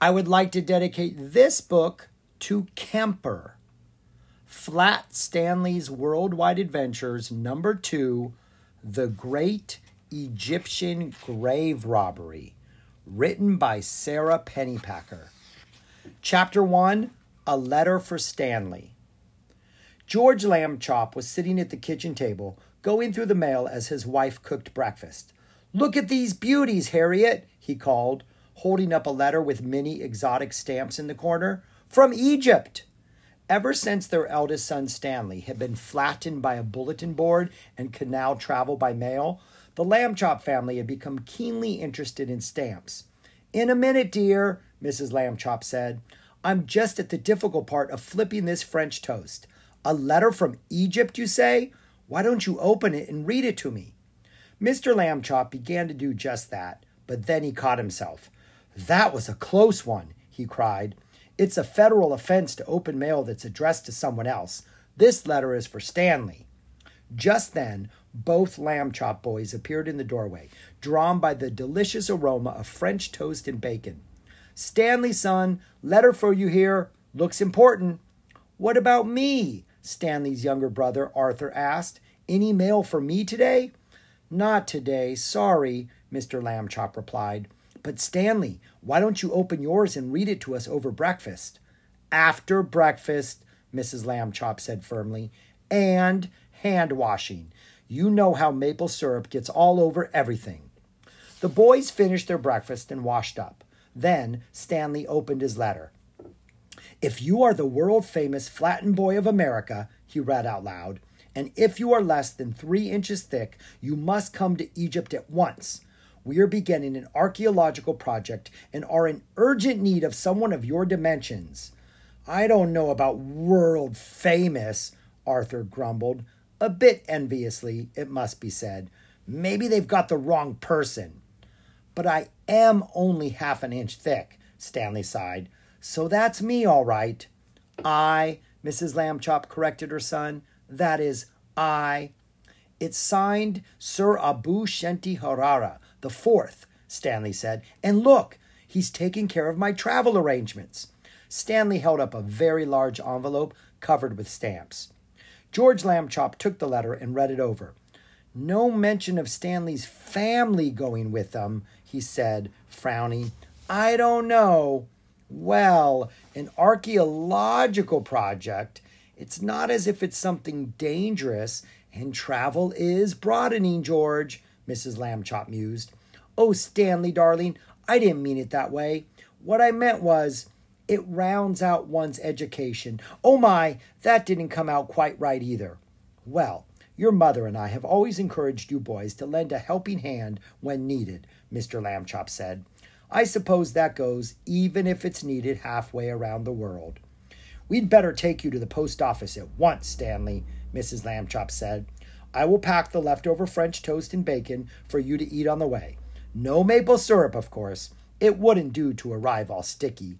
I would like to dedicate this book to Kemper. Flat Stanley's Worldwide Adventures, number two The Great Egyptian Grave Robbery, written by Sara Pennypacker. Chapter one A Letter for Stanley. George Lambchop was sitting at the kitchen table, going through the mail as his wife cooked breakfast. Look at these beauties, Harriet, he called, holding up a letter with many exotic stamps in the corner. From Egypt! Ever since their eldest son Stanley had been flattened by a bulletin board and could now travel by mail, the Lambchop family had become keenly interested in stamps. In a minute, dear, Mrs. Lambchop said. I'm just at the difficult part of flipping this French toast. A letter from Egypt, you say? Why don't you open it and read it to me? Mr. Lambchop began to do just that, but then he caught himself. That was a close one, he cried. It's a federal offense to open mail that's addressed to someone else. This letter is for Stanley. Just then, both Lambchop boys appeared in the doorway, drawn by the delicious aroma of French toast and bacon. Stanley, son, letter for you here. Looks important. What about me? Stanley's younger brother, Arthur, asked. Any mail for me today? Not today, sorry, Mr. Lambchop replied. But Stanley, why don't you open yours and read it to us over breakfast? After breakfast, Mrs. Lambchop said firmly, and hand washing. You know how maple syrup gets all over everything. The boys finished their breakfast and washed up. Then Stanley opened his letter. If you are the world famous flattened boy of America, he read out loud, and if you are less than three inches thick, you must come to Egypt at once. We are beginning an archaeological project and are in urgent need of someone of your dimensions. I don't know about world famous, Arthur grumbled, a bit enviously, it must be said. Maybe they've got the wrong person. But I am only half an inch thick, Stanley sighed. So that's me, all right. I, Mrs. Lambchop corrected her son. That is, I. It's signed Sir Abu Shenti Harara, the fourth, Stanley said. And look, he's taking care of my travel arrangements. Stanley held up a very large envelope covered with stamps. George Lambchop took the letter and read it over. No mention of Stanley's family going with them, he said, frowning. I don't know. Well, an archaeological project. It's not as if it's something dangerous, and travel is broadening, George, Mrs. Lambchop mused. Oh, Stanley, darling, I didn't mean it that way. What I meant was, it rounds out one's education. Oh my, that didn't come out quite right either. Well, your mother and I have always encouraged you boys to lend a helping hand when needed, Mr. Lambchop said. I suppose that goes even if it's needed halfway around the world. We'd better take you to the post office at once, Stanley, Mrs. Lambchop said. I will pack the leftover French toast and bacon for you to eat on the way. No maple syrup, of course. It wouldn't do to arrive all sticky.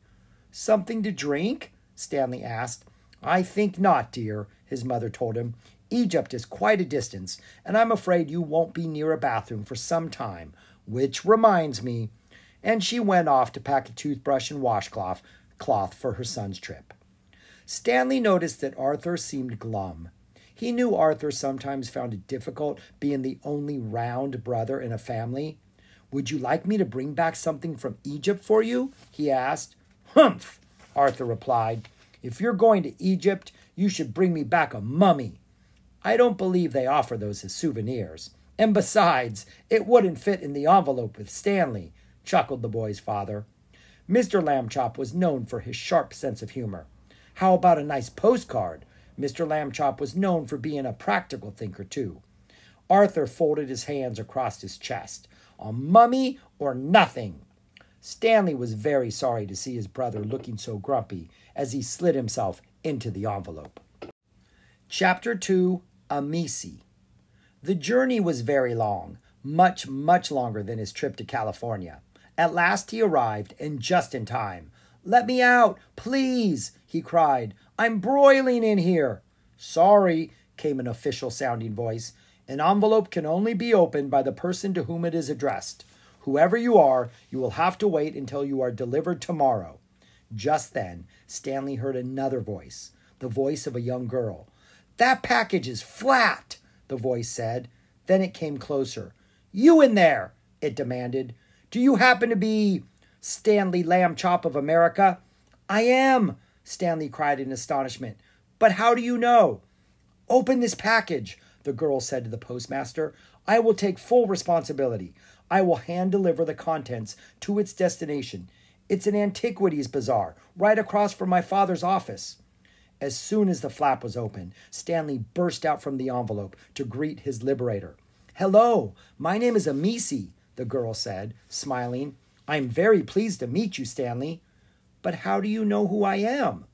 Something to drink? Stanley asked. I think not, dear, his mother told him. Egypt is quite a distance, and I'm afraid you won't be near a bathroom for some time. Which reminds me, and she went off to pack a toothbrush and washcloth cloth for her son's trip. Stanley noticed that Arthur seemed glum. He knew Arthur sometimes found it difficult being the only round brother in a family. Would you like me to bring back something from Egypt for you? he asked. Humph, Arthur replied. If you're going to Egypt, you should bring me back a mummy. I don't believe they offer those as souvenirs. And besides, it wouldn't fit in the envelope with Stanley, chuckled the boy's father. Mr. Lambchop was known for his sharp sense of humor. How about a nice postcard? Mr. Lambchop was known for being a practical thinker, too. Arthur folded his hands across his chest. A mummy or nothing. Stanley was very sorry to see his brother looking so grumpy as he slid himself into the envelope. Chapter 2 Amisi. The journey was very long, much, much longer than his trip to California. At last he arrived, and just in time. Let me out, please, he cried. I'm broiling in here. Sorry, came an official sounding voice. An envelope can only be opened by the person to whom it is addressed. Whoever you are, you will have to wait until you are delivered tomorrow. Just then, Stanley heard another voice, the voice of a young girl. That package is flat, the voice said. Then it came closer. You in there, it demanded. Do you happen to be Stanley Lambchop of America? I am, Stanley cried in astonishment. But how do you know? Open this package, the girl said to the postmaster. I will take full responsibility. I will hand deliver the contents to its destination. It's an antiquities bazaar, right across from my father's office. As soon as the flap was open, Stanley burst out from the envelope to greet his liberator. Hello, my name is Amisi, the girl said, smiling. I'm very pleased to meet you, Stanley. But how do you know who I am?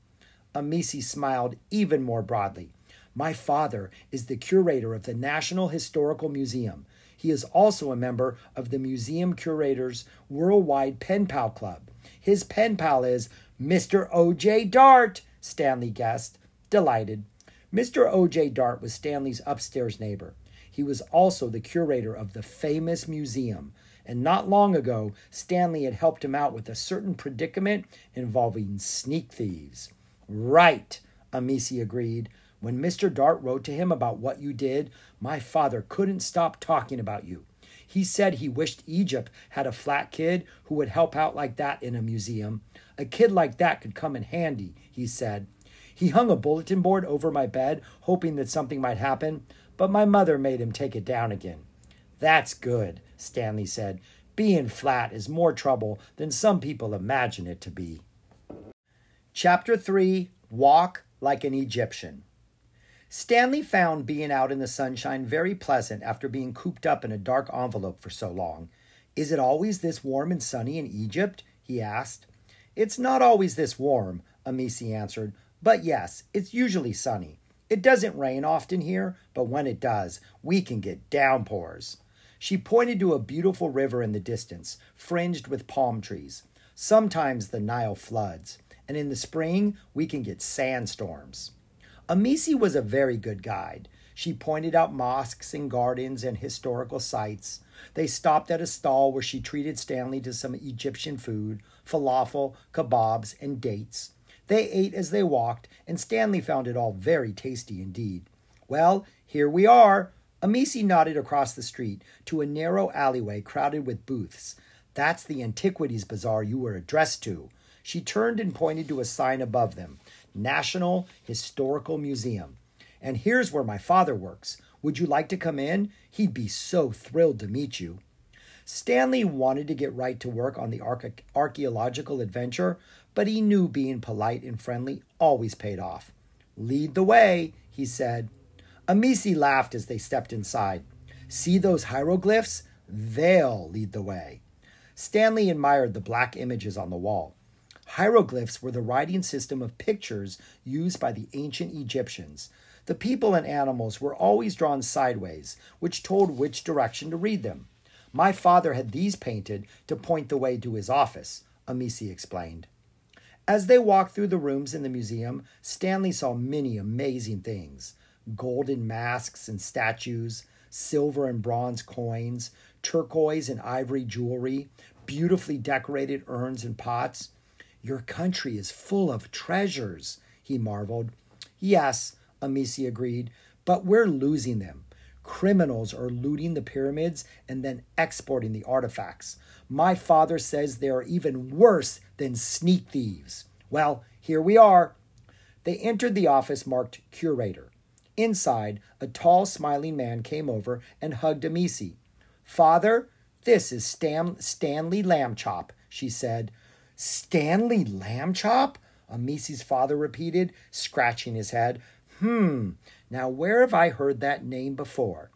Amisi smiled even more broadly. My father is the curator of the National Historical Museum. He is also a member of the Museum Curators Worldwide Pen Pal Club. His pen pal is Mr. O.J. Dart, Stanley guessed, delighted. Mr. O.J. Dart was Stanley's upstairs neighbor. He was also the curator of the famous museum, and not long ago, Stanley had helped him out with a certain predicament involving sneak thieves. Right, Amisi agreed. When Mr. Dart wrote to him about what you did, my father couldn't stop talking about you. He said he wished Egypt had a flat kid who would help out like that in a museum. A kid like that could come in handy, he said. He hung a bulletin board over my bed, hoping that something might happen, but my mother made him take it down again. That's good, Stanley said. Being flat is more trouble than some people imagine it to be. Chapter 3 Walk Like an Egyptian. Stanley found being out in the sunshine very pleasant after being cooped up in a dark envelope for so long. Is it always this warm and sunny in Egypt? he asked. It's not always this warm, Amisi answered, but yes, it's usually sunny. It doesn't rain often here, but when it does, we can get downpours. She pointed to a beautiful river in the distance, fringed with palm trees. Sometimes the Nile floods, and in the spring we can get sandstorms. Amisi was a very good guide. She pointed out mosques and gardens and historical sites. They stopped at a stall where she treated Stanley to some Egyptian food falafel, kebabs, and dates. They ate as they walked, and Stanley found it all very tasty indeed. Well, here we are. Amisi nodded across the street to a narrow alleyway crowded with booths. That's the Antiquities Bazaar you were addressed to. She turned and pointed to a sign above them. National Historical Museum. And here's where my father works. Would you like to come in? He'd be so thrilled to meet you. Stanley wanted to get right to work on the archaeological adventure, but he knew being polite and friendly always paid off. Lead the way, he said. Amisi laughed as they stepped inside. See those hieroglyphs? They'll lead the way. Stanley admired the black images on the wall. Hieroglyphs were the writing system of pictures used by the ancient Egyptians. The people and animals were always drawn sideways, which told which direction to read them. My father had these painted to point the way to his office, Amisi explained. As they walked through the rooms in the museum, Stanley saw many amazing things golden masks and statues, silver and bronze coins, turquoise and ivory jewelry, beautifully decorated urns and pots, your country is full of treasures, he marveled. Yes, Amisi agreed, but we're losing them. Criminals are looting the pyramids and then exporting the artifacts. My father says they are even worse than sneak thieves. Well, here we are. They entered the office marked curator. Inside, a tall, smiling man came over and hugged Amisi. Father, this is Stan- Stanley Lambchop, she said. Stanley Lambchop? Amisi's father repeated, scratching his head. Hmm, now where have I heard that name before?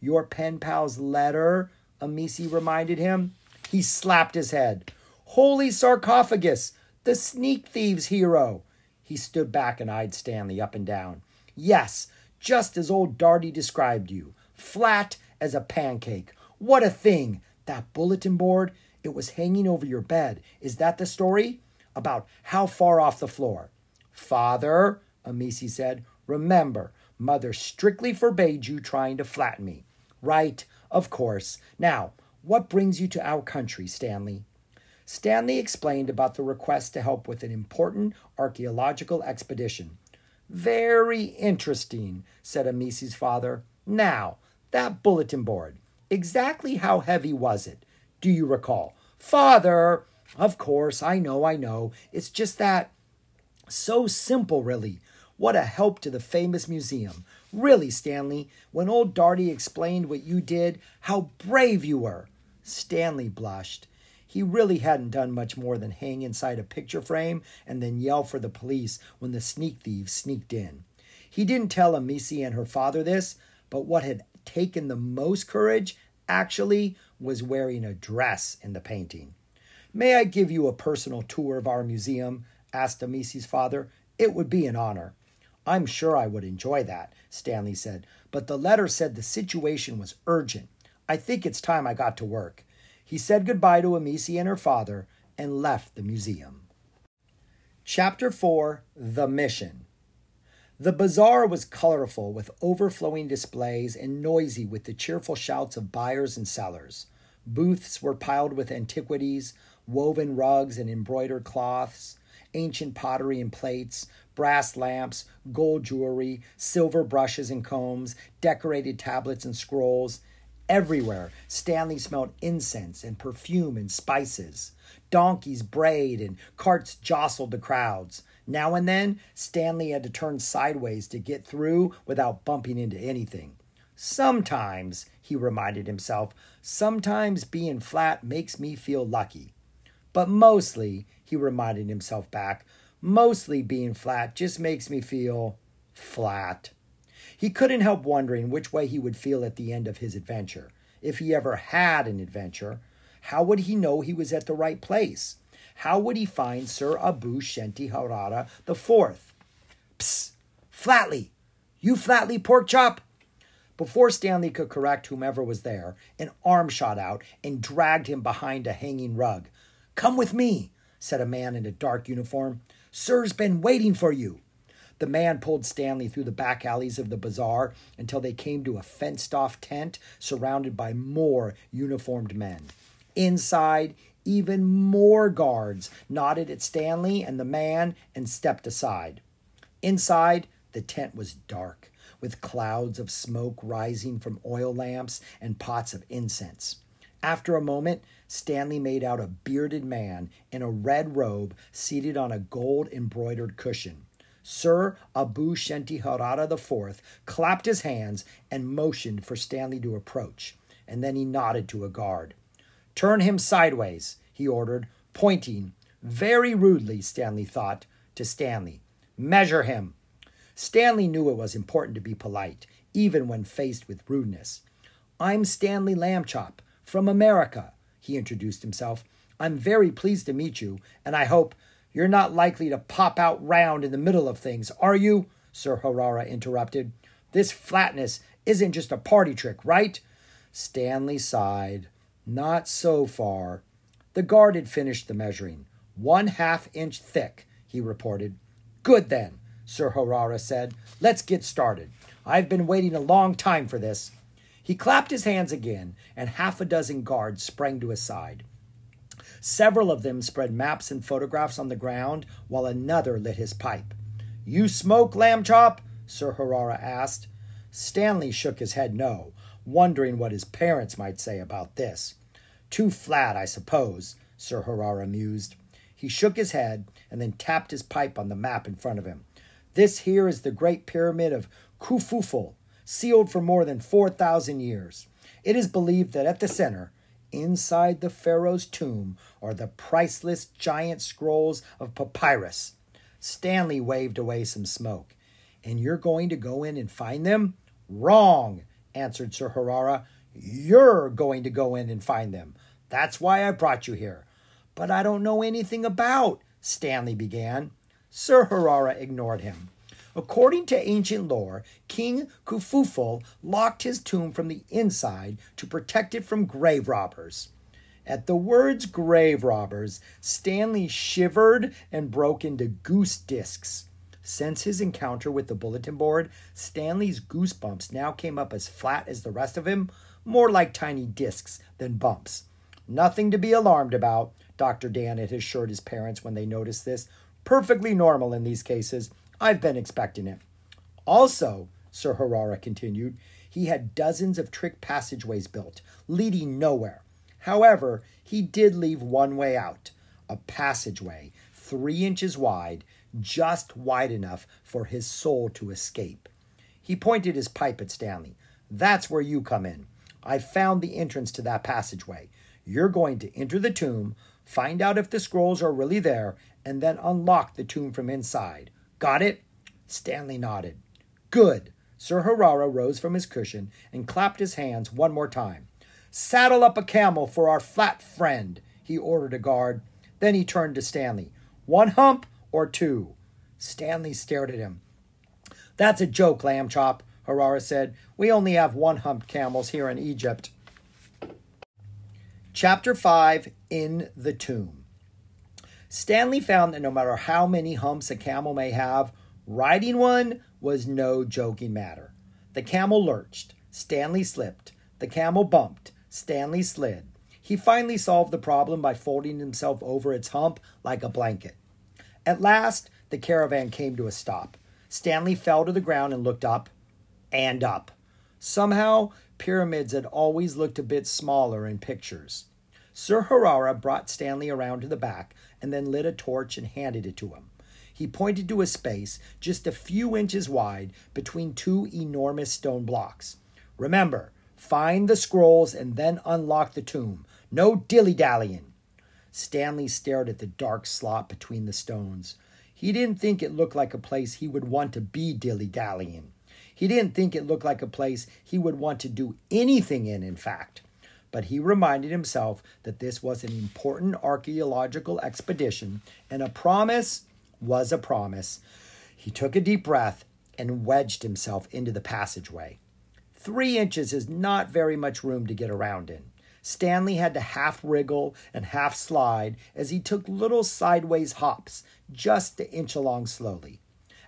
Your pen pal's letter, Amisi reminded him. He slapped his head. Holy sarcophagus, the sneak thieves hero. He stood back and eyed Stanley up and down. Yes, just as old Darty described you. Flat as a pancake. What a thing! That bulletin board, it was hanging over your bed. Is that the story? About how far off the floor? Father, Amisi said, remember, mother strictly forbade you trying to flatten me. Right, of course. Now, What brings you to our country, Stanley? Stanley explained about the request to help with an important archaeological expedition. Very interesting, said Amisi's father. Now, that bulletin board, exactly how heavy was it? Do you recall? Father, of course, I know, I know. It's just that. So simple, really. What a help to the famous museum. Really, Stanley, when old Darty explained what you did, how brave you were. Stanley blushed. He really hadn't done much more than hang inside a picture frame and then yell for the police when the sneak thieves sneaked in. He didn't tell Amisi and her father this, but what had taken the most courage actually was wearing a dress in the painting. May I give you a personal tour of our museum? asked Amisi's father. It would be an honor. I'm sure I would enjoy that, Stanley said, but the letter said the situation was urgent. I think it's time I got to work. He said goodbye to Amisi and her father and left the museum. Chapter 4 The Mission The bazaar was colorful with overflowing displays and noisy with the cheerful shouts of buyers and sellers. Booths were piled with antiquities, woven rugs and embroidered cloths, ancient pottery and plates, brass lamps, gold jewelry, silver brushes and combs, decorated tablets and scrolls. Everywhere, Stanley smelled incense and perfume and spices. Donkeys brayed and carts jostled the crowds. Now and then, Stanley had to turn sideways to get through without bumping into anything. Sometimes, he reminded himself, sometimes being flat makes me feel lucky. But mostly, he reminded himself back, mostly being flat just makes me feel flat. He couldn't help wondering which way he would feel at the end of his adventure. If he ever had an adventure, how would he know he was at the right place? How would he find Sir Abu Shenti Harara the Fourth? Psst! Flatley! You Flatley pork chop! Before Stanley could correct whomever was there, an arm shot out and dragged him behind a hanging rug. Come with me, said a man in a dark uniform. Sir's been waiting for you. The man pulled Stanley through the back alleys of the bazaar until they came to a fenced off tent surrounded by more uniformed men. Inside, even more guards nodded at Stanley and the man and stepped aside. Inside, the tent was dark, with clouds of smoke rising from oil lamps and pots of incense. After a moment, Stanley made out a bearded man in a red robe seated on a gold embroidered cushion. Sir Abu Shenti Harara IV clapped his hands and motioned for Stanley to approach, and then he nodded to a guard. Turn him sideways, he ordered, pointing, very rudely, Stanley thought, to Stanley. Measure him. Stanley knew it was important to be polite, even when faced with rudeness. I'm Stanley Lambchop, from America he introduced himself. I'm very pleased to meet you, and I hope you're not likely to pop out round in the middle of things, are you? Sir Harara interrupted. This flatness isn't just a party trick, right? Stanley sighed. Not so far. The guard had finished the measuring. One half inch thick, he reported. Good then, Sir Harara said. Let's get started. I've been waiting a long time for this. He clapped his hands again, and half a dozen guards sprang to his side. Several of them spread maps and photographs on the ground, while another lit his pipe. You smoke, Lambchop? Sir Harara asked. Stanley shook his head no, wondering what his parents might say about this. Too flat, I suppose, Sir Harara mused. He shook his head and then tapped his pipe on the map in front of him. This here is the Great Pyramid of Kufuful, sealed for more than 4,000 years. It is believed that at the center, inside the pharaoh's tomb, are the priceless giant scrolls of papyrus. Stanley waved away some smoke. And you're going to go in and find them? Wrong, answered Sir Harara. You're going to go in and find them. That's why I brought you here. But I don't know anything about, Stanley began. Sir Harara ignored him. According to ancient lore, King Kufuful locked his tomb from the inside to protect it from grave robbers. At the words grave robbers, Stanley shivered and broke into goose discs. Since his encounter with the bulletin board, Stanley's goosebumps now came up as flat as the rest of him, more like tiny discs than bumps. Nothing to be alarmed about, Dr. Dan had assured his parents when they noticed this. Perfectly normal in these cases. I've been expecting it. Also, Sir Harara continued, he had dozens of trick passageways built, leading nowhere. However, he did leave one way out a passageway three inches wide, just wide enough for his soul to escape. He pointed his pipe at Stanley. That's where you come in. I found the entrance to that passageway. You're going to enter the tomb, find out if the scrolls are really there, and then unlock the tomb from inside. Got it? Stanley nodded. Good. Sir Harara rose from his cushion and clapped his hands one more time. Saddle up a camel for our flat friend, he ordered a guard. Then he turned to Stanley. One hump or two? Stanley stared at him. That's a joke, Lambchop, Harara said. We only have one humped camels here in Egypt. Chapter 5 In the Tomb. Stanley found that no matter how many humps a camel may have, riding one was no joking matter. The camel lurched. Stanley slipped. The camel bumped. Stanley slid. He finally solved the problem by folding himself over its hump like a blanket. At last, the caravan came to a stop. Stanley fell to the ground and looked up and up. Somehow, pyramids had always looked a bit smaller in pictures. Sir Harara brought Stanley around to the back and then lit a torch and handed it to him. He pointed to a space just a few inches wide between two enormous stone blocks. Remember, find the scrolls and then unlock the tomb. No dilly dallying. Stanley stared at the dark slot between the stones. He didn't think it looked like a place he would want to be dilly dallying. He didn't think it looked like a place he would want to do anything in, in fact. But he reminded himself that this was an important archaeological expedition, and a promise was a promise. He took a deep breath and wedged himself into the passageway. Three inches is not very much room to get around in. Stanley had to half wriggle and half slide as he took little sideways hops, just to inch along slowly.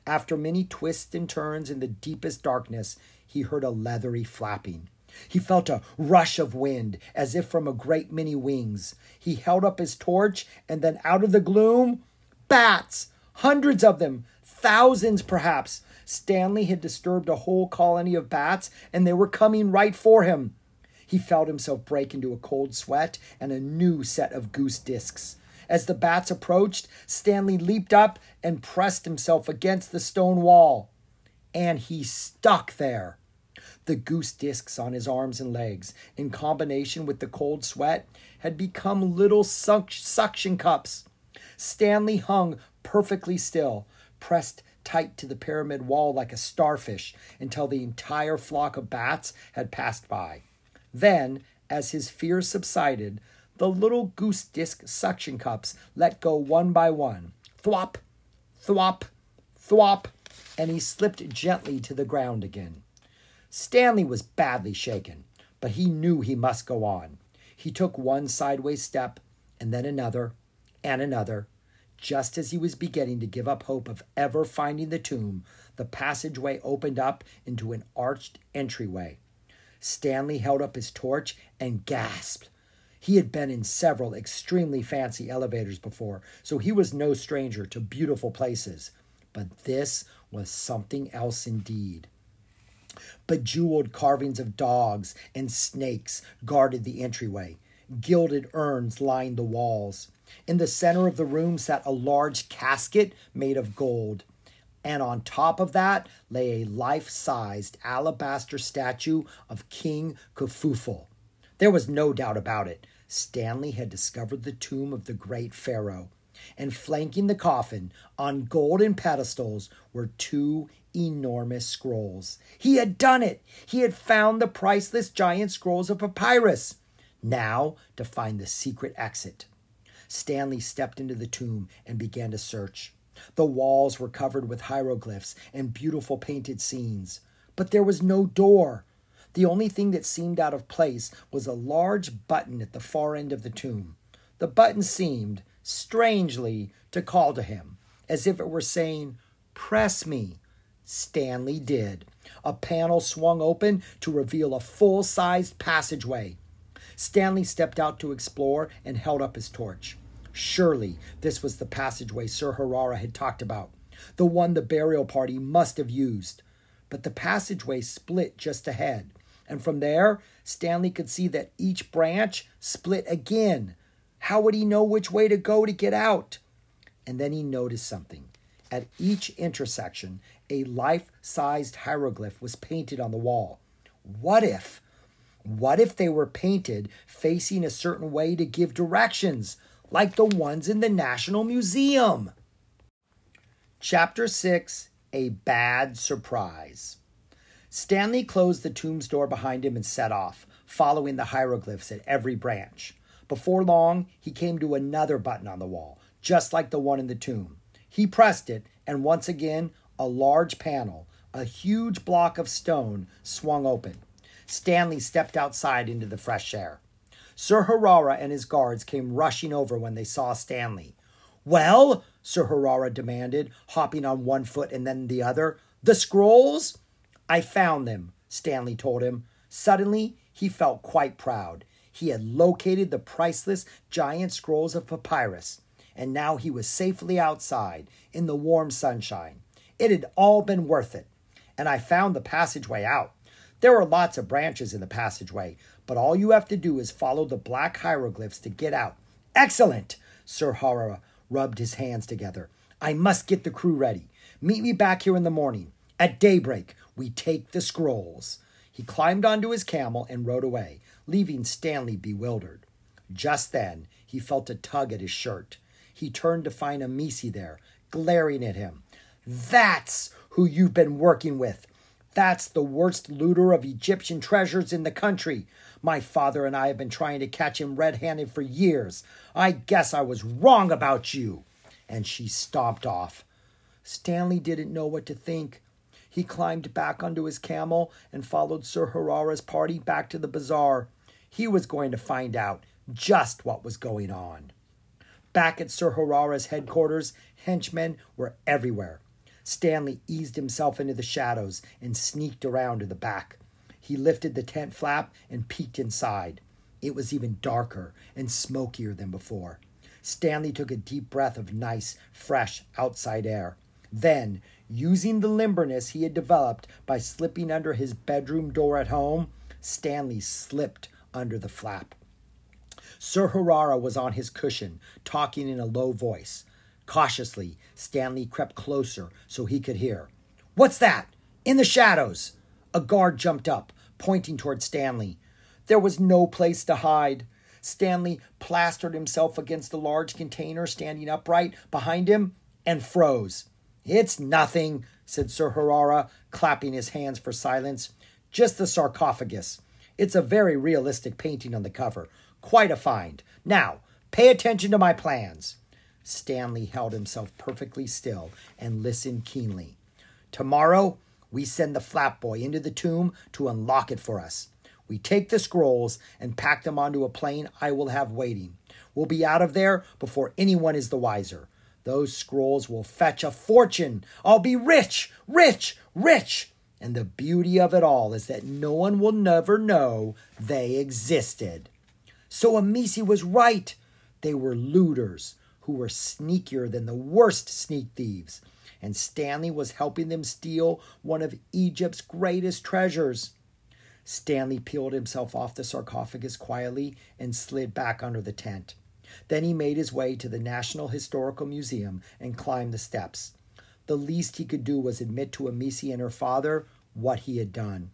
After many twists and turns in the deepest darkness, he heard a leathery flapping. He felt a rush of wind, as if from a great many wings. He held up his torch, and then out of the gloom, bats! Hundreds of them, thousands perhaps. Stanley had disturbed a whole colony of bats, and they were coming right for him. He felt himself break into a cold sweat and a new set of goose discs. As the bats approached, Stanley leaped up and pressed himself against the stone wall. And he stuck there. The goose discs on his arms and legs, in combination with the cold sweat, had become little suction cups. Stanley hung perfectly still, pressed tight to the pyramid wall like a starfish until the entire flock of bats had passed by. Then, as his fear subsided, the little goose disc suction cups let go one by one. Thwop, thwop, thwop, and he slipped gently to the ground again. Stanley was badly shaken, but he knew he must go on. He took one sideways step, and then another, and another. Just as he was beginning to give up hope of ever finding the tomb, the passageway opened up into an arched entryway. Stanley held up his torch and gasped. He had been in several extremely fancy elevators before, so he was no stranger to beautiful places. But this was something else indeed. Bejeweled carvings of dogs and snakes guarded the entryway. Gilded urns lined the walls. In the center of the room sat a large casket made of gold and on top of that lay a life sized alabaster statue of King Khufufu. There was no doubt about it. Stanley had discovered the tomb of the great pharaoh, and flanking the coffin on golden pedestals were two enormous scrolls. He had done it! He had found the priceless giant scrolls of papyrus. Now to find the secret exit. Stanley stepped into the tomb and began to search. The walls were covered with hieroglyphs and beautiful painted scenes, but there was no door. The only thing that seemed out of place was a large button at the far end of the tomb. The button seemed, strangely, to call to him, as if it were saying, Press me. Stanley did. A panel swung open to reveal a full sized passageway. Stanley stepped out to explore and held up his torch. Surely this was the passageway Sir Harara had talked about, the one the burial party must have used. But the passageway split just ahead, and from there, Stanley could see that each branch split again. How would he know which way to go to get out? And then he noticed something. At each intersection, a life sized hieroglyph was painted on the wall. What if? What if they were painted facing a certain way to give directions, like the ones in the National Museum? Chapter 6 A Bad Surprise. Stanley closed the tomb's door behind him and set off, following the hieroglyphs at every branch. Before long, he came to another button on the wall, just like the one in the tomb. He pressed it, and once again, a large panel, a huge block of stone, swung open. Stanley stepped outside into the fresh air. Sir Harara and his guards came rushing over when they saw Stanley. Well, Sir Harara demanded, hopping on one foot and then the other. The scrolls? I found them, Stanley told him. Suddenly, he felt quite proud. He had located the priceless giant scrolls of papyrus and now he was safely outside in the warm sunshine. It had all been worth it, and I found the passageway out. There were lots of branches in the passageway, but all you have to do is follow the black hieroglyphs to get out. Excellent! Sir Harara rubbed his hands together. I must get the crew ready. Meet me back here in the morning. At daybreak, we take the scrolls. He climbed onto his camel and rode away, leaving Stanley bewildered. Just then, he felt a tug at his shirt he turned to find Amisi there, glaring at him. That's who you've been working with. That's the worst looter of Egyptian treasures in the country. My father and I have been trying to catch him red handed for years. I guess I was wrong about you. And she stomped off. Stanley didn't know what to think. He climbed back onto his camel and followed Sir Harara's party back to the bazaar. He was going to find out just what was going on. Back at Sir Harara's headquarters, henchmen were everywhere. Stanley eased himself into the shadows and sneaked around to the back. He lifted the tent flap and peeked inside. It was even darker and smokier than before. Stanley took a deep breath of nice, fresh outside air. Then, using the limberness he had developed by slipping under his bedroom door at home, Stanley slipped under the flap. Sir Harara was on his cushion, talking in a low voice. Cautiously, Stanley crept closer so he could hear. What's that? In the shadows! A guard jumped up, pointing toward Stanley. There was no place to hide. Stanley plastered himself against the large container standing upright behind him and froze. It's nothing, said Sir Harara, clapping his hands for silence. Just the sarcophagus. It's a very realistic painting on the cover. Quite a find. Now, pay attention to my plans. Stanley held himself perfectly still and listened keenly. Tomorrow, we send the flatboy into the tomb to unlock it for us. We take the scrolls and pack them onto a plane I will have waiting. We'll be out of there before anyone is the wiser. Those scrolls will fetch a fortune. I'll be rich, rich, rich. And the beauty of it all is that no one will never know they existed. So Amisi was right. They were looters who were sneakier than the worst sneak thieves. And Stanley was helping them steal one of Egypt's greatest treasures. Stanley peeled himself off the sarcophagus quietly and slid back under the tent. Then he made his way to the National Historical Museum and climbed the steps. The least he could do was admit to Amisi and her father what he had done.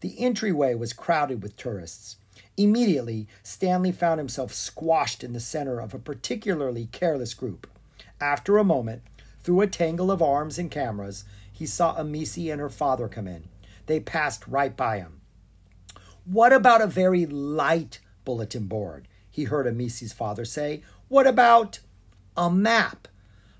The entryway was crowded with tourists. Immediately, Stanley found himself squashed in the center of a particularly careless group. After a moment, through a tangle of arms and cameras, he saw Amisi and her father come in. They passed right by him. What about a very light bulletin board? He heard Amisi's father say. What about a map?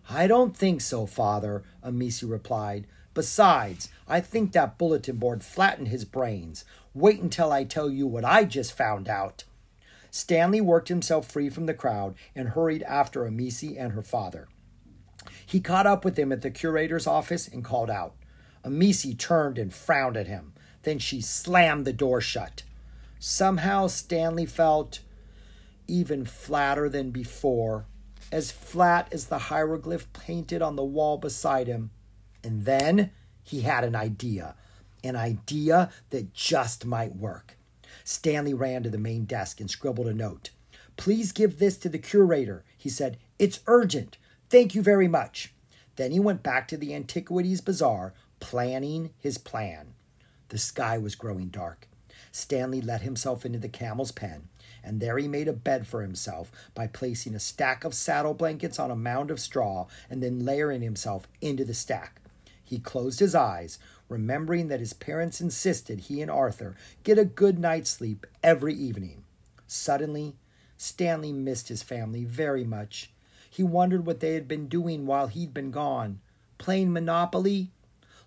I don't think so, father, Amisi replied. Besides, I think that bulletin board flattened his brains. Wait until I tell you what I just found out. Stanley worked himself free from the crowd and hurried after Amisi and her father. He caught up with them at the curator's office and called out, Amisi turned and frowned at him. Then she slammed the door shut. Somehow Stanley felt even flatter than before, as flat as the hieroglyph painted on the wall beside him. And then he had an idea, an idea that just might work. Stanley ran to the main desk and scribbled a note. Please give this to the curator, he said. It's urgent. Thank you very much. Then he went back to the Antiquities Bazaar, planning his plan. The sky was growing dark. Stanley let himself into the camel's pen, and there he made a bed for himself by placing a stack of saddle blankets on a mound of straw and then layering himself into the stack. He closed his eyes, remembering that his parents insisted he and Arthur get a good night's sleep every evening. Suddenly, Stanley missed his family very much. He wondered what they had been doing while he'd been gone. Playing Monopoly?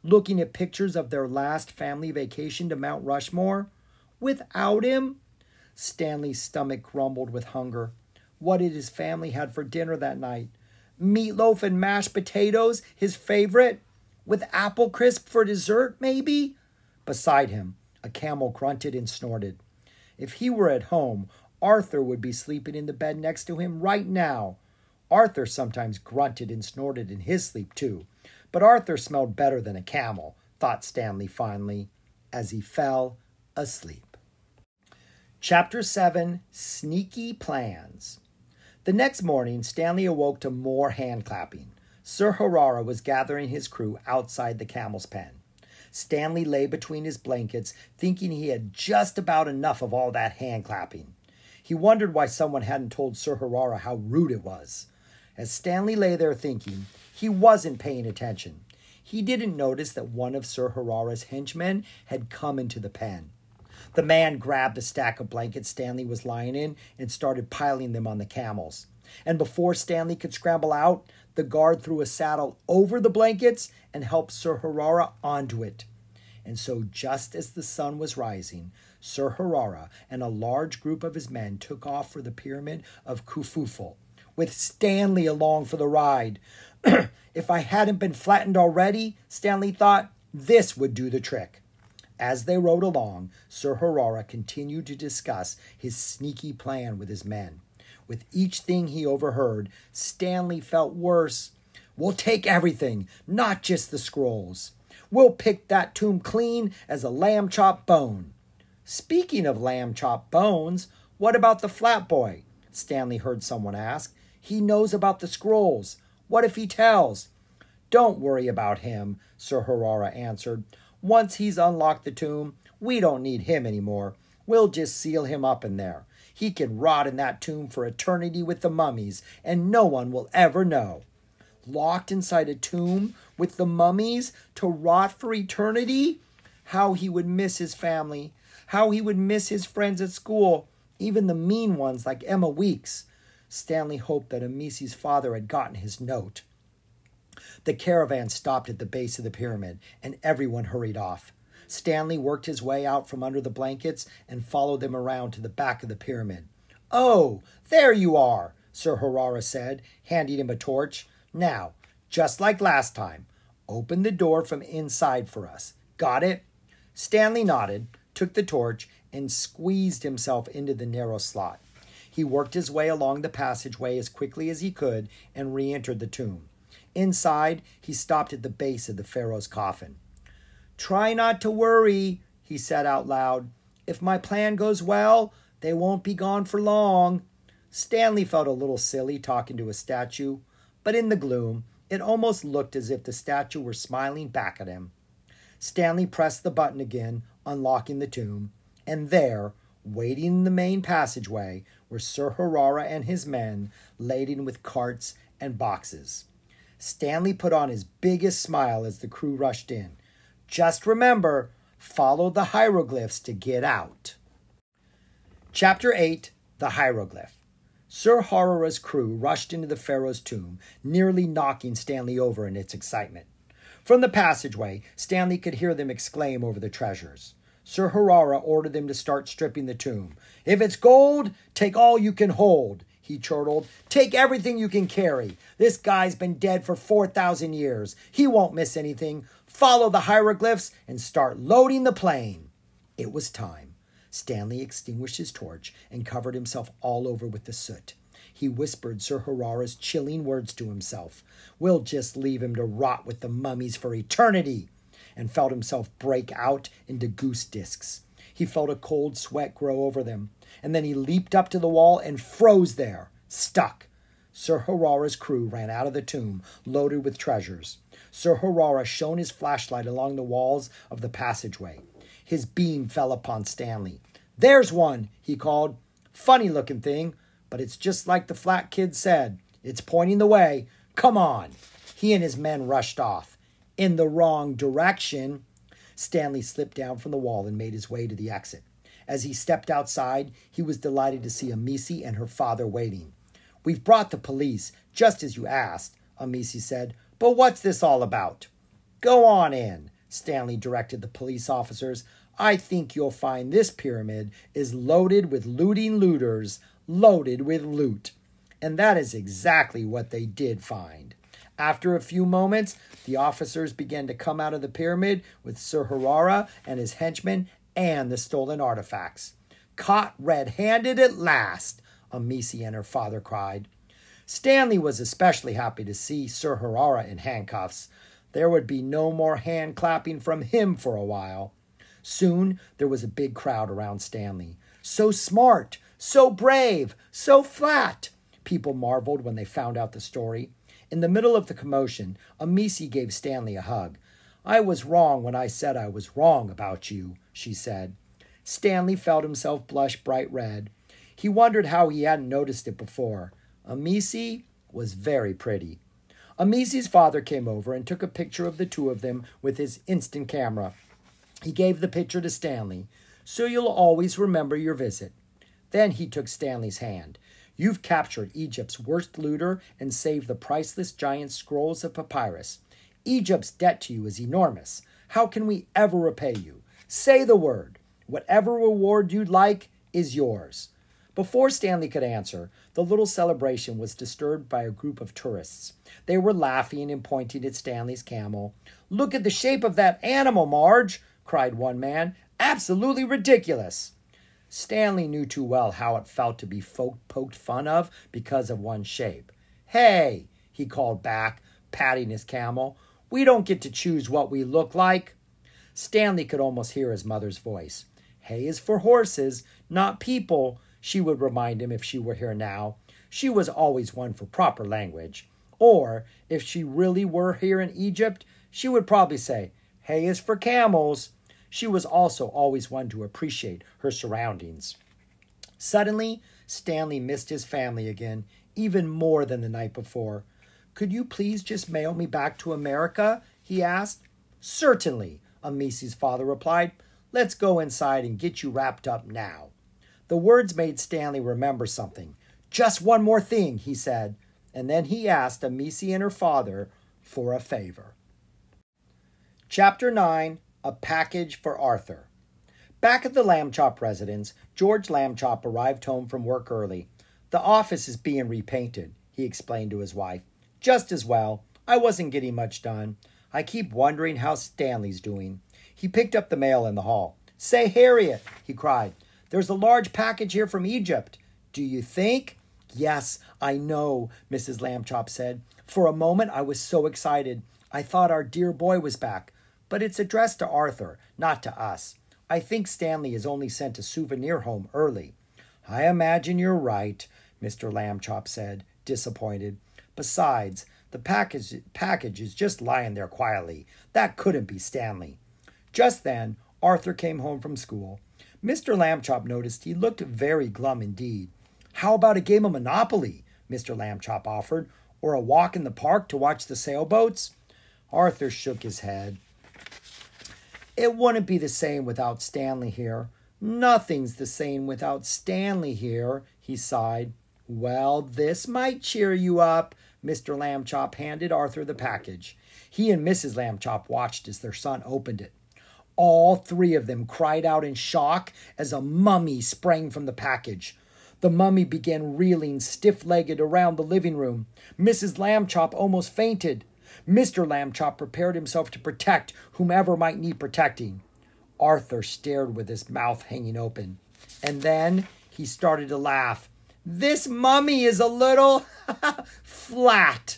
Looking at pictures of their last family vacation to Mount Rushmore? Without him? Stanley's stomach grumbled with hunger. What had his family had for dinner that night? Meatloaf and mashed potatoes, his favorite? With apple crisp for dessert, maybe? Beside him, a camel grunted and snorted. If he were at home, Arthur would be sleeping in the bed next to him right now. Arthur sometimes grunted and snorted in his sleep, too. But Arthur smelled better than a camel, thought Stanley finally, as he fell asleep. Chapter 7 Sneaky Plans. The next morning, Stanley awoke to more hand clapping. Sir Harara was gathering his crew outside the camel's pen. Stanley lay between his blankets, thinking he had just about enough of all that hand clapping. He wondered why someone hadn't told Sir Harara how rude it was. As Stanley lay there thinking, he wasn't paying attention. He didn't notice that one of Sir Harara's henchmen had come into the pen. The man grabbed a stack of blankets Stanley was lying in and started piling them on the camels. And before Stanley could scramble out, the guard threw a saddle over the blankets and helped Sir Harara onto it. And so, just as the sun was rising, Sir Harara and a large group of his men took off for the pyramid of Kufuful, with Stanley along for the ride. if I hadn't been flattened already, Stanley thought, this would do the trick. As they rode along, Sir Harara continued to discuss his sneaky plan with his men. With each thing he overheard, Stanley felt worse. We'll take everything, not just the scrolls. We'll pick that tomb clean as a lamb chop bone. Speaking of lamb chop bones, what about the flat boy? Stanley heard someone ask. He knows about the scrolls. What if he tells? Don't worry about him, Sir Harara answered. Once he's unlocked the tomb, we don't need him anymore. We'll just seal him up in there. He can rot in that tomb for eternity with the mummies, and no one will ever know. Locked inside a tomb with the mummies to rot for eternity? How he would miss his family. How he would miss his friends at school, even the mean ones like Emma Weeks. Stanley hoped that Amisi's father had gotten his note. The caravan stopped at the base of the pyramid, and everyone hurried off. Stanley worked his way out from under the blankets and followed them around to the back of the pyramid. Oh, there you are, Sir Harara said, handing him a torch. Now, just like last time, open the door from inside for us. Got it? Stanley nodded, took the torch, and squeezed himself into the narrow slot. He worked his way along the passageway as quickly as he could and re entered the tomb. Inside, he stopped at the base of the Pharaoh's coffin. Try not to worry, he said out loud. If my plan goes well, they won't be gone for long. Stanley felt a little silly talking to a statue, but in the gloom, it almost looked as if the statue were smiling back at him. Stanley pressed the button again, unlocking the tomb, and there, waiting in the main passageway, were Sir Harara and his men, laden with carts and boxes. Stanley put on his biggest smile as the crew rushed in. Just remember, follow the hieroglyphs to get out. Chapter 8 The Hieroglyph. Sir Harara's crew rushed into the Pharaoh's tomb, nearly knocking Stanley over in its excitement. From the passageway, Stanley could hear them exclaim over the treasures. Sir Harara ordered them to start stripping the tomb. If it's gold, take all you can hold, he chortled. Take everything you can carry. This guy's been dead for 4,000 years. He won't miss anything. Follow the hieroglyphs and start loading the plane. It was time. Stanley extinguished his torch and covered himself all over with the soot. He whispered Sir Harara's chilling words to himself. We'll just leave him to rot with the mummies for eternity. And felt himself break out into goose discs. He felt a cold sweat grow over them, and then he leaped up to the wall and froze there, stuck. Sir Harara's crew ran out of the tomb, loaded with treasures. Sir Harara shone his flashlight along the walls of the passageway. His beam fell upon Stanley. There's one, he called. Funny looking thing, but it's just like the flat kid said. It's pointing the way. Come on. He and his men rushed off. In the wrong direction. Stanley slipped down from the wall and made his way to the exit. As he stepped outside, he was delighted to see Amisi and her father waiting. We've brought the police, just as you asked, Amisi said. But what's this all about? Go on in, Stanley directed the police officers. I think you'll find this pyramid is loaded with looting looters, loaded with loot. And that is exactly what they did find. After a few moments, the officers began to come out of the pyramid with Sir Harara and his henchmen and the stolen artifacts. Caught red handed at last, Amisi and her father cried. Stanley was especially happy to see Sir Harara in handcuffs. There would be no more hand clapping from him for a while. Soon there was a big crowd around Stanley. So smart, so brave, so flat. People marveled when they found out the story. In the middle of the commotion, Amisi gave Stanley a hug. I was wrong when I said I was wrong about you, she said. Stanley felt himself blush bright red. He wondered how he hadn't noticed it before. Amisi was very pretty. Amisi's father came over and took a picture of the two of them with his instant camera. He gave the picture to Stanley, so you'll always remember your visit. Then he took Stanley's hand. You've captured Egypt's worst looter and saved the priceless giant scrolls of papyrus. Egypt's debt to you is enormous. How can we ever repay you? Say the word. Whatever reward you'd like is yours. Before Stanley could answer, the little celebration was disturbed by a group of tourists. They were laughing and pointing at Stanley's camel. Look at the shape of that animal, Marge, cried one man. Absolutely ridiculous. Stanley knew too well how it felt to be folk poked fun of because of one's shape. Hey, he called back, patting his camel, we don't get to choose what we look like. Stanley could almost hear his mother's voice. Hay is for horses, not people, she would remind him if she were here now. She was always one for proper language. Or, if she really were here in Egypt, she would probably say, Hay is for camels. She was also always one to appreciate her surroundings. Suddenly, Stanley missed his family again, even more than the night before. Could you please just mail me back to America? he asked. Certainly, Amisi's father replied. Let's go inside and get you wrapped up now. The words made Stanley remember something. Just one more thing, he said, and then he asked Amisi and her father for a favor. Chapter 9 a package for Arthur. Back at the Lambchop residence, George Lambchop arrived home from work early. The office is being repainted, he explained to his wife. Just as well. I wasn't getting much done. I keep wondering how Stanley's doing. He picked up the mail in the hall. Say, Harriet, he cried, there's a large package here from Egypt. Do you think? Yes, I know, Mrs. Lambchop said. For a moment I was so excited. I thought our dear boy was back but it's addressed to Arthur, not to us. I think Stanley has only sent a souvenir home early. I imagine you're right, Mr. Lambchop said, disappointed. Besides, the package, package is just lying there quietly. That couldn't be Stanley. Just then, Arthur came home from school. Mr. Lambchop noticed he looked very glum indeed. How about a game of Monopoly? Mr. Lambchop offered, or a walk in the park to watch the sailboats? Arthur shook his head. It wouldn't be the same without Stanley here. Nothing's the same without Stanley here, he sighed. Well, this might cheer you up. Mr. Lambchop handed Arthur the package. He and Mrs. Lambchop watched as their son opened it. All three of them cried out in shock as a mummy sprang from the package. The mummy began reeling stiff legged around the living room. Mrs. Lambchop almost fainted. Mr. Lambchop prepared himself to protect whomever might need protecting. Arthur stared with his mouth hanging open. And then he started to laugh. This mummy is a little flat.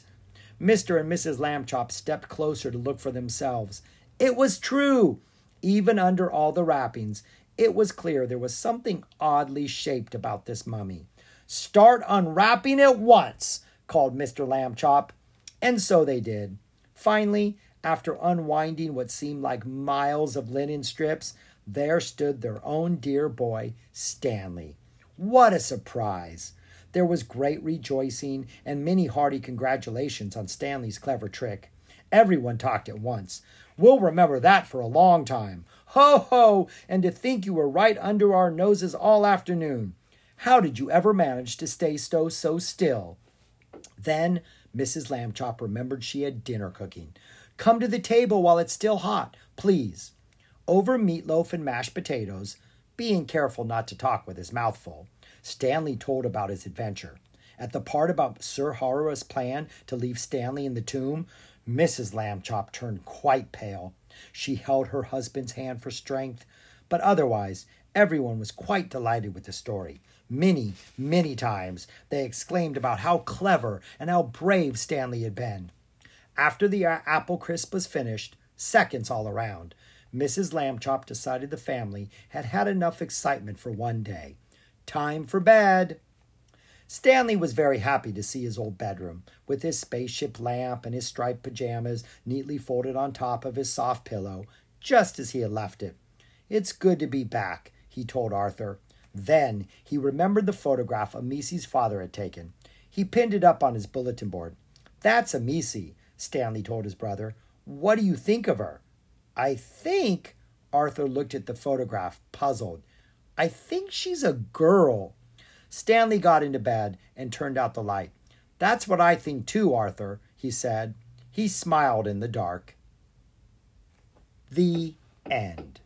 Mr. and Mrs. Lambchop stepped closer to look for themselves. It was true. Even under all the wrappings, it was clear there was something oddly shaped about this mummy. Start unwrapping at once, called Mr. Lambchop. And so they did. Finally, after unwinding what seemed like miles of linen strips, there stood their own dear boy, Stanley. What a surprise! There was great rejoicing and many hearty congratulations on Stanley's clever trick. Everyone talked at once. We'll remember that for a long time. Ho, ho! And to think you were right under our noses all afternoon. How did you ever manage to stay so, so still? Then Mrs. Lambchop remembered she had dinner cooking. Come to the table while it's still hot, please. Over meatloaf and mashed potatoes, being careful not to talk with his mouth full, Stanley told about his adventure. At the part about Sir Horace's plan to leave Stanley in the tomb, Mrs. Lambchop turned quite pale. She held her husband's hand for strength, but otherwise, everyone was quite delighted with the story. Many, many times they exclaimed about how clever and how brave Stanley had been. After the uh, apple crisp was finished, seconds all around, Mrs. Lambchop decided the family had had enough excitement for one day. Time for bed. Stanley was very happy to see his old bedroom, with his spaceship lamp and his striped pajamas neatly folded on top of his soft pillow, just as he had left it. It's good to be back, he told Arthur. Then he remembered the photograph Amisi's father had taken. He pinned it up on his bulletin board. That's Amisi, Stanley told his brother. What do you think of her? I think, Arthur looked at the photograph, puzzled. I think she's a girl. Stanley got into bed and turned out the light. That's what I think too, Arthur, he said. He smiled in the dark. The end.